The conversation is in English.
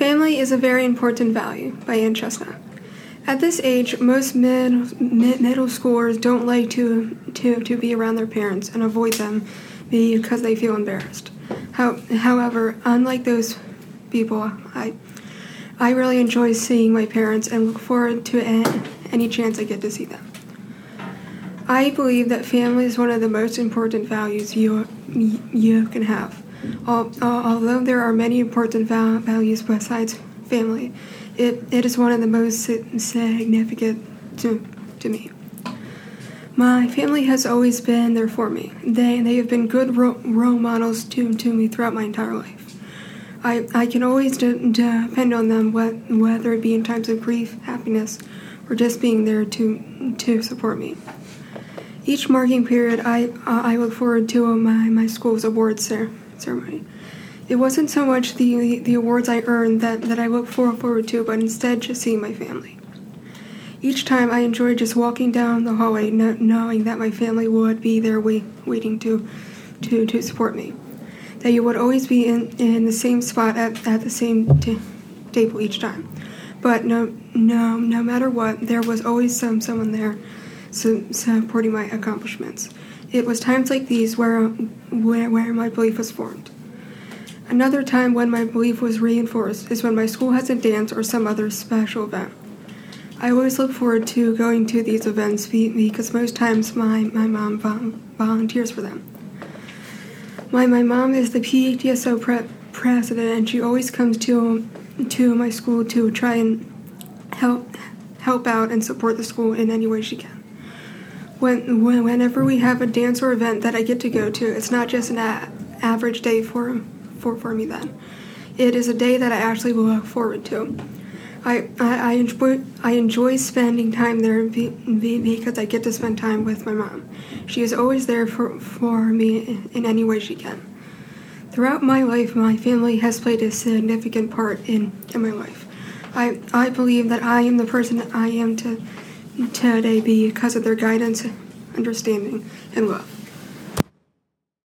Family is a very important value by Anne Chestnut. At this age, most mid, mid, middle schoolers don't like to, to, to be around their parents and avoid them because they feel embarrassed. How, however, unlike those people, I, I really enjoy seeing my parents and look forward to any chance I get to see them. I believe that family is one of the most important values you, you can have. Although there are many important values besides family, it, it is one of the most significant to, to me. My family has always been there for me. They, they have been good ro- role models to, to me throughout my entire life. I, I can always de- depend on them, whether it be in times of grief, happiness, or just being there to, to support me. Each marking period, I, I look forward to my, my school's awards ceremony. It wasn't so much the, the awards I earned that, that I look forward to, but instead just seeing my family. Each time I enjoyed just walking down the hallway knowing that my family would be there wait, waiting to, to, to support me. That you would always be in, in the same spot at, at the same t- table each time. But no, no, no matter what, there was always some someone there su- supporting my accomplishments. It was times like these where, where, where my belief was formed. Another time when my belief was reinforced is when my school has a dance or some other special event. I always look forward to going to these events because most times my, my mom volunteers for them. My, my mom is the PTSO pre- president, and she always comes to to my school to try and help help out and support the school in any way she can. When, when whenever we have a dance or event that I get to go to, it's not just an a- average day for for for me. Then, it is a day that I actually look forward to. I, I, I enjoy I enjoy spending time there because I get to spend time with my mom. She is always there for, for me in any way she can. Throughout my life, my family has played a significant part in, in my life. I, I believe that I am the person I am to, today be because of their guidance, understanding, and love.